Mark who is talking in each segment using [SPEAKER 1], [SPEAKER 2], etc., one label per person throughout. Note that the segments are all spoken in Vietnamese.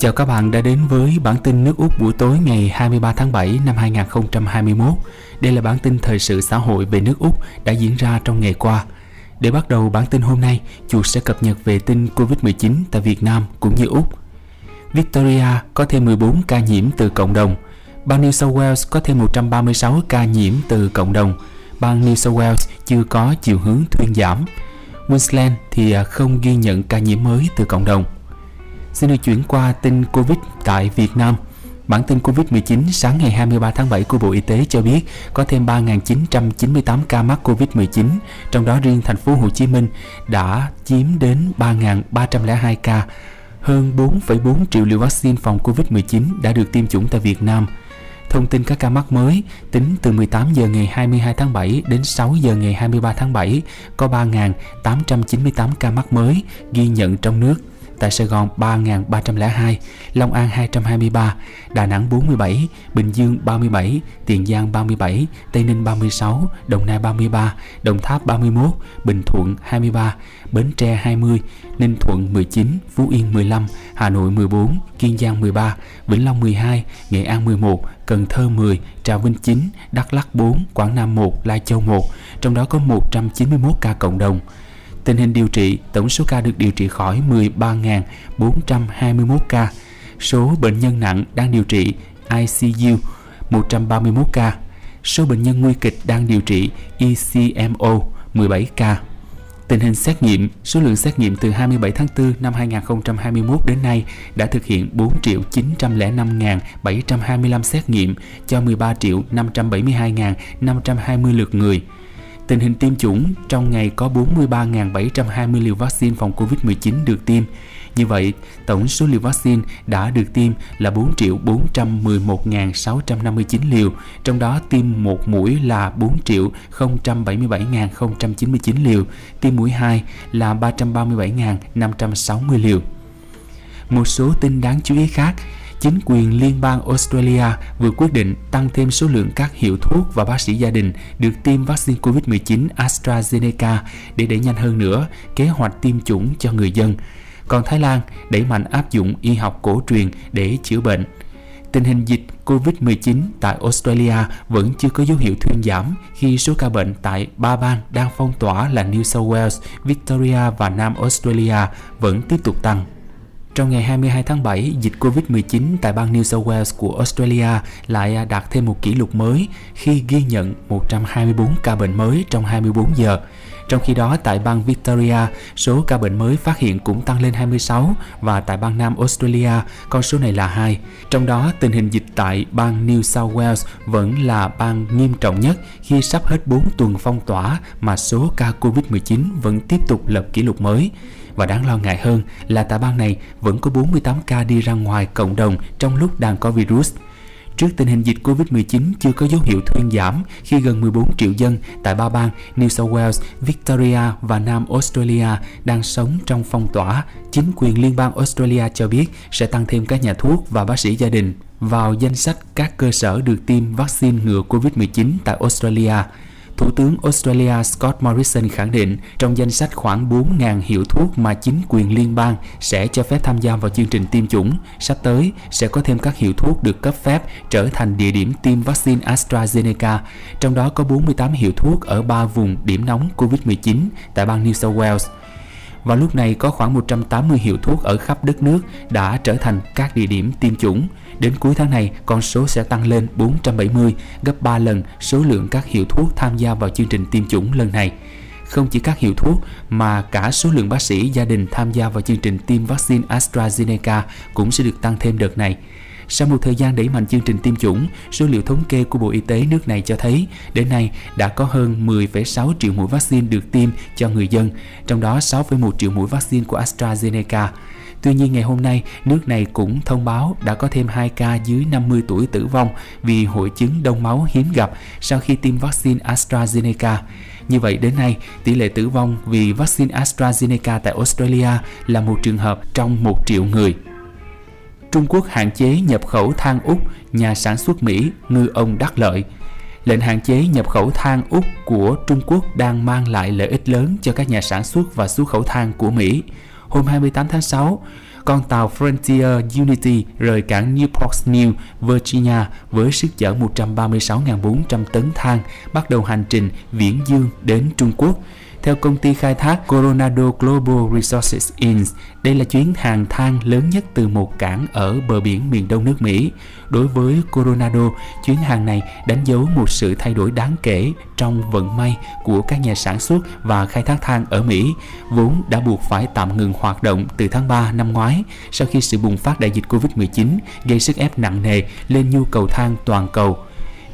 [SPEAKER 1] Chào các bạn đã đến với bản tin nước Úc buổi tối ngày 23 tháng 7 năm 2021. Đây là bản tin thời sự xã hội về nước Úc đã diễn ra trong ngày qua. Để bắt đầu bản tin hôm nay, chuột sẽ cập nhật về tin Covid-19 tại Việt Nam cũng như Úc. Victoria có thêm 14 ca nhiễm từ cộng đồng. Bang New South Wales có thêm 136 ca nhiễm từ cộng đồng. Bang New South Wales chưa có chiều hướng thuyên giảm. Queensland thì à, không ghi nhận ca nhiễm mới từ cộng đồng. Xin được chuyển qua tin Covid tại Việt Nam. Bản tin Covid-19 sáng ngày 23 tháng 7 của Bộ Y tế cho biết có thêm 3.998 ca mắc Covid-19, trong đó riêng thành phố Hồ Chí Minh đã chiếm đến 3.302 ca. Hơn 4,4 triệu liều vaccine phòng Covid-19 đã được tiêm chủng tại Việt Nam. Thông tin các ca mắc mới tính từ 18 giờ ngày 22 tháng 7 đến 6 giờ ngày 23 tháng 7 có 3.898 ca mắc mới ghi nhận trong nước tại Sài Gòn 3.302, Long An 223, Đà Nẵng 47, Bình Dương 37, Tiền Giang 37, Tây Ninh 36, Đồng Nai 33, Đồng Tháp 31, Bình Thuận 23, Bến Tre 20, Ninh Thuận 19, Phú Yên 15, Hà Nội 14, Kiên Giang 13, Vĩnh Long 12, Nghệ An 11, Cần Thơ 10, Trà Vinh 9, Đắk Lắk 4, Quảng Nam 1, Lai Châu 1, trong đó có 191 ca cộng đồng. Tình hình điều trị, tổng số ca được điều trị khỏi 13.421 ca. Số bệnh nhân nặng đang điều trị ICU 131 ca. Số bệnh nhân nguy kịch đang điều trị ECMO 17 ca. Tình hình xét nghiệm, số lượng xét nghiệm từ 27 tháng 4 năm 2021 đến nay đã thực hiện 4.905.725 xét nghiệm cho 13.572.520 lượt người. Tình hình tiêm chủng trong ngày có 43.720 liều vaccine phòng COVID-19 được tiêm. Như vậy, tổng số liều vaccine đã được tiêm là 4.411.659 liều, trong đó tiêm một mũi là 4.077.099 liều, tiêm mũi 2 là 337.560 liều. Một số tin đáng chú ý khác, chính quyền liên bang Australia vừa quyết định tăng thêm số lượng các hiệu thuốc và bác sĩ gia đình được tiêm vaccine COVID-19 AstraZeneca để đẩy nhanh hơn nữa kế hoạch tiêm chủng cho người dân. Còn Thái Lan đẩy mạnh áp dụng y học cổ truyền để chữa bệnh. Tình hình dịch COVID-19 tại Australia vẫn chưa có dấu hiệu thuyên giảm khi số ca bệnh tại ba bang đang phong tỏa là New South Wales, Victoria và Nam Australia vẫn tiếp tục tăng. Trong ngày 22 tháng 7, dịch Covid-19 tại bang New South Wales của Australia lại đạt thêm một kỷ lục mới khi ghi nhận 124 ca bệnh mới trong 24 giờ. Trong khi đó, tại bang Victoria, số ca bệnh mới phát hiện cũng tăng lên 26 và tại bang Nam Australia, con số này là 2. Trong đó, tình hình dịch tại bang New South Wales vẫn là bang nghiêm trọng nhất khi sắp hết 4 tuần phong tỏa mà số ca Covid-19 vẫn tiếp tục lập kỷ lục mới. Và đáng lo ngại hơn là tại bang này vẫn có 48 ca đi ra ngoài cộng đồng trong lúc đang có virus. Trước tình hình dịch Covid-19 chưa có dấu hiệu thuyên giảm khi gần 14 triệu dân tại ba bang New South Wales, Victoria và Nam Australia đang sống trong phong tỏa, chính quyền liên bang Australia cho biết sẽ tăng thêm các nhà thuốc và bác sĩ gia đình vào danh sách các cơ sở được tiêm vaccine ngừa Covid-19 tại Australia. Thủ tướng Australia Scott Morrison khẳng định trong danh sách khoảng 4.000 hiệu thuốc mà chính quyền liên bang sẽ cho phép tham gia vào chương trình tiêm chủng, sắp tới sẽ có thêm các hiệu thuốc được cấp phép trở thành địa điểm tiêm vaccine AstraZeneca, trong đó có 48 hiệu thuốc ở 3 vùng điểm nóng COVID-19 tại bang New South Wales. Vào lúc này có khoảng 180 hiệu thuốc ở khắp đất nước đã trở thành các địa điểm tiêm chủng. Đến cuối tháng này, con số sẽ tăng lên 470, gấp 3 lần số lượng các hiệu thuốc tham gia vào chương trình tiêm chủng lần này. Không chỉ các hiệu thuốc mà cả số lượng bác sĩ gia đình tham gia vào chương trình tiêm vaccine AstraZeneca cũng sẽ được tăng thêm đợt này. Sau một thời gian đẩy mạnh chương trình tiêm chủng, số liệu thống kê của Bộ Y tế nước này cho thấy đến nay đã có hơn 10,6 triệu mũi vaccine được tiêm cho người dân, trong đó 6,1 triệu mũi vaccine của AstraZeneca. Tuy nhiên ngày hôm nay, nước này cũng thông báo đã có thêm 2 ca dưới 50 tuổi tử vong vì hội chứng đông máu hiếm gặp sau khi tiêm vaccine AstraZeneca. Như vậy đến nay, tỷ lệ tử vong vì vaccine AstraZeneca tại Australia là một trường hợp trong 1 triệu người. Trung Quốc hạn chế nhập khẩu than Úc, nhà sản xuất Mỹ ngư ông đắc lợi. Lệnh hạn chế nhập khẩu than Úc của Trung Quốc đang mang lại lợi ích lớn cho các nhà sản xuất và xuất khẩu than của Mỹ. Hôm 28 tháng 6, con tàu Frontier Unity rời cảng Newport News, Virginia với sức chở 136.400 tấn than bắt đầu hành trình viễn dương đến Trung Quốc. Theo công ty khai thác Coronado Global Resources Inc., đây là chuyến hàng than lớn nhất từ một cảng ở bờ biển miền đông nước Mỹ. Đối với Coronado, chuyến hàng này đánh dấu một sự thay đổi đáng kể trong vận may của các nhà sản xuất và khai thác than ở Mỹ, vốn đã buộc phải tạm ngừng hoạt động từ tháng 3 năm ngoái sau khi sự bùng phát đại dịch Covid-19 gây sức ép nặng nề lên nhu cầu than toàn cầu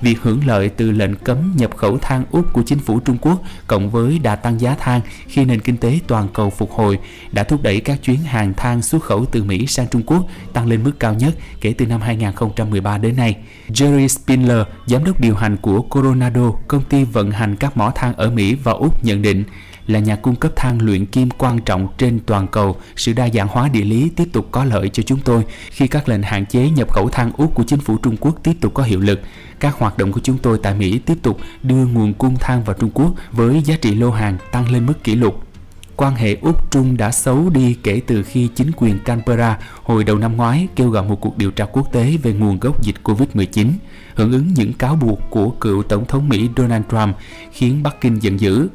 [SPEAKER 1] việc hưởng lợi từ lệnh cấm nhập khẩu than Úc của chính phủ Trung Quốc cộng với đà tăng giá than khi nền kinh tế toàn cầu phục hồi đã thúc đẩy các chuyến hàng than xuất khẩu từ Mỹ sang Trung Quốc tăng lên mức cao nhất kể từ năm 2013 đến nay. Jerry Spindler, giám đốc điều hành của Coronado, công ty vận hành các mỏ than ở Mỹ và Úc nhận định là nhà cung cấp than luyện kim quan trọng trên toàn cầu, sự đa dạng hóa địa lý tiếp tục có lợi cho chúng tôi khi các lệnh hạn chế nhập khẩu than Úc của chính phủ Trung Quốc tiếp tục có hiệu lực. Các hoạt động của chúng tôi tại Mỹ tiếp tục đưa nguồn cung than vào Trung Quốc với giá trị lô hàng tăng lên mức kỷ lục quan hệ Úc-Trung đã xấu đi kể từ khi chính quyền Canberra hồi đầu năm ngoái kêu gọi một cuộc điều tra quốc tế về nguồn gốc dịch Covid-19, hưởng ứng những cáo buộc của cựu Tổng thống Mỹ Donald Trump khiến Bắc Kinh giận dữ.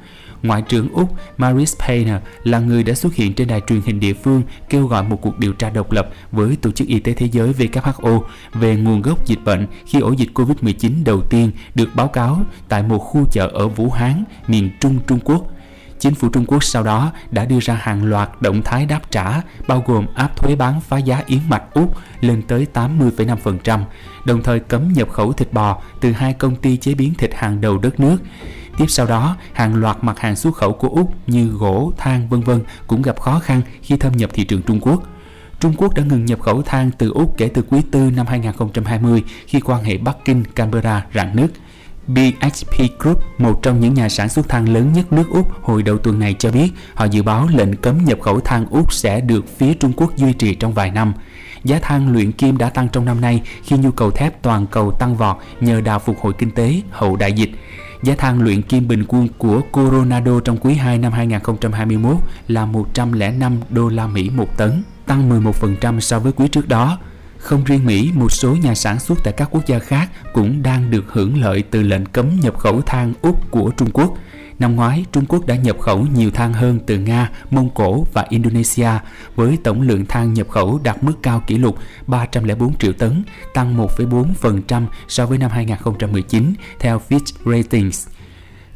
[SPEAKER 1] Ngoại trưởng Úc Maris Payne là người đã xuất hiện trên đài truyền hình địa phương kêu gọi một cuộc điều tra độc lập với Tổ chức Y tế Thế giới WHO về nguồn gốc dịch bệnh khi ổ dịch COVID-19 đầu tiên được báo cáo tại một khu chợ ở Vũ Hán, miền Trung Trung Quốc. Chính phủ Trung Quốc sau đó đã đưa ra hàng loạt động thái đáp trả, bao gồm áp thuế bán phá giá yến mạch Úc lên tới 80,5%, đồng thời cấm nhập khẩu thịt bò từ hai công ty chế biến thịt hàng đầu đất nước. Tiếp sau đó, hàng loạt mặt hàng xuất khẩu của Úc như gỗ, than vân vân cũng gặp khó khăn khi thâm nhập thị trường Trung Quốc. Trung Quốc đã ngừng nhập khẩu than từ Úc kể từ quý tư năm 2020 khi quan hệ Bắc Kinh-Canberra rạn nứt. BHP Group, một trong những nhà sản xuất than lớn nhất nước Úc hồi đầu tuần này cho biết họ dự báo lệnh cấm nhập khẩu than Úc sẽ được phía Trung Quốc duy trì trong vài năm. Giá than luyện kim đã tăng trong năm nay khi nhu cầu thép toàn cầu tăng vọt nhờ đà phục hồi kinh tế hậu đại dịch. Giá than luyện kim bình quân của Coronado trong quý 2 năm 2021 là 105 đô la Mỹ một tấn, tăng 11% so với quý trước đó. Không riêng Mỹ, một số nhà sản xuất tại các quốc gia khác cũng đang được hưởng lợi từ lệnh cấm nhập khẩu than Úc của Trung Quốc. Năm ngoái, Trung Quốc đã nhập khẩu nhiều than hơn từ Nga, Mông Cổ và Indonesia với tổng lượng than nhập khẩu đạt mức cao kỷ lục 304 triệu tấn, tăng 1,4% so với năm 2019 theo Fitch Ratings.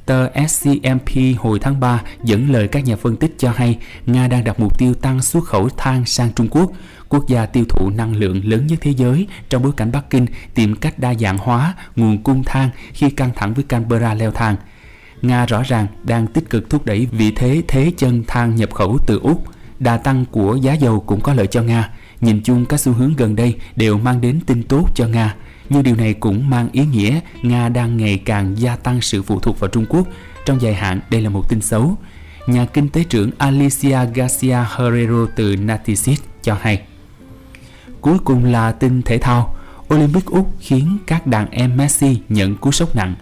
[SPEAKER 1] Tờ SCMP hồi tháng 3 dẫn lời các nhà phân tích cho hay Nga đang đặt mục tiêu tăng xuất khẩu than sang Trung Quốc, quốc gia tiêu thụ năng lượng lớn nhất thế giới trong bối cảnh Bắc Kinh tìm cách đa dạng hóa nguồn cung than khi căng thẳng với Canberra leo thang. Nga rõ ràng đang tích cực thúc đẩy vị thế thế chân than nhập khẩu từ Úc. Đà tăng của giá dầu cũng có lợi cho Nga. Nhìn chung các xu hướng gần đây đều mang đến tin tốt cho Nga. Nhưng điều này cũng mang ý nghĩa Nga đang ngày càng gia tăng sự phụ thuộc vào Trung Quốc. Trong dài hạn, đây là một tin xấu. Nhà kinh tế trưởng Alicia Garcia Herrero từ Natisit cho hay. Cuối cùng là tin thể thao. Olympic Úc khiến các đàn em Messi nhận cú sốc nặng.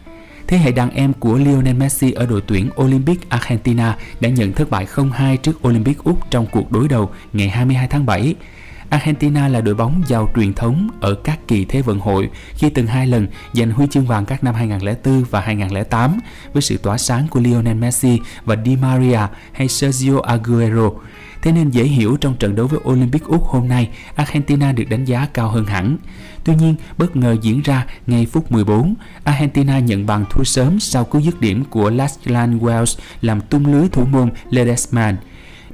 [SPEAKER 1] Thế hệ đàn em của Lionel Messi ở đội tuyển Olympic Argentina đã nhận thất bại 0-2 trước Olympic Úc trong cuộc đối đầu ngày 22 tháng 7. Argentina là đội bóng giàu truyền thống ở các kỳ Thế vận hội khi từng hai lần giành huy chương vàng các năm 2004 và 2008 với sự tỏa sáng của Lionel Messi và Di Maria hay Sergio Aguero. Thế nên dễ hiểu trong trận đấu với Olympic Úc hôm nay, Argentina được đánh giá cao hơn hẳn. Tuy nhiên, bất ngờ diễn ra ngay phút 14, Argentina nhận bàn thua sớm sau cú dứt điểm của Lachlan Wells làm tung lưới thủ môn Ledesma.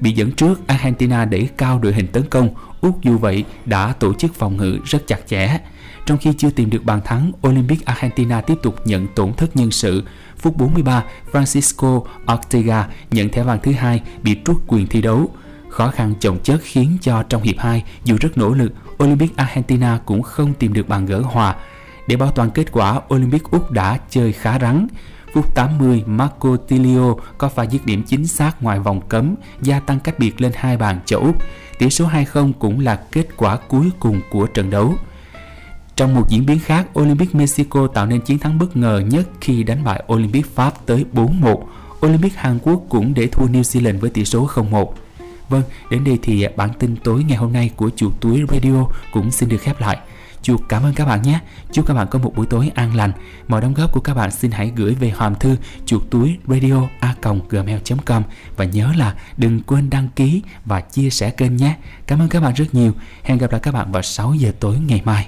[SPEAKER 1] Bị dẫn trước, Argentina đẩy cao đội hình tấn công, Úc dù vậy đã tổ chức phòng ngự rất chặt chẽ. Trong khi chưa tìm được bàn thắng, Olympic Argentina tiếp tục nhận tổn thất nhân sự. Phút 43, Francisco Ortega nhận thẻ vàng thứ hai bị rút quyền thi đấu. Khó khăn chồng chất khiến cho trong hiệp 2, dù rất nỗ lực, Olympic Argentina cũng không tìm được bàn gỡ hòa. Để bảo toàn kết quả, Olympic Úc đã chơi khá rắn. Phút 80, Marco Tilio có pha dứt điểm chính xác ngoài vòng cấm, gia tăng cách biệt lên hai bàn cho Úc. Tỷ số 2-0 cũng là kết quả cuối cùng của trận đấu. Trong một diễn biến khác, Olympic Mexico tạo nên chiến thắng bất ngờ nhất khi đánh bại Olympic Pháp tới 4-1. Olympic Hàn Quốc cũng để thua New Zealand với tỷ số 0-1. Vâng, đến đây thì bản tin tối ngày hôm nay của chủ túi radio cũng xin được khép lại. Chuột cảm ơn các bạn nhé. Chúc các bạn có một buổi tối an lành. Mọi đóng góp của các bạn xin hãy gửi về hòm thư chuột túi radio a gmail.com và nhớ là đừng quên đăng ký và chia sẻ kênh nhé. Cảm ơn các bạn rất nhiều. Hẹn gặp lại các bạn vào 6 giờ tối ngày mai.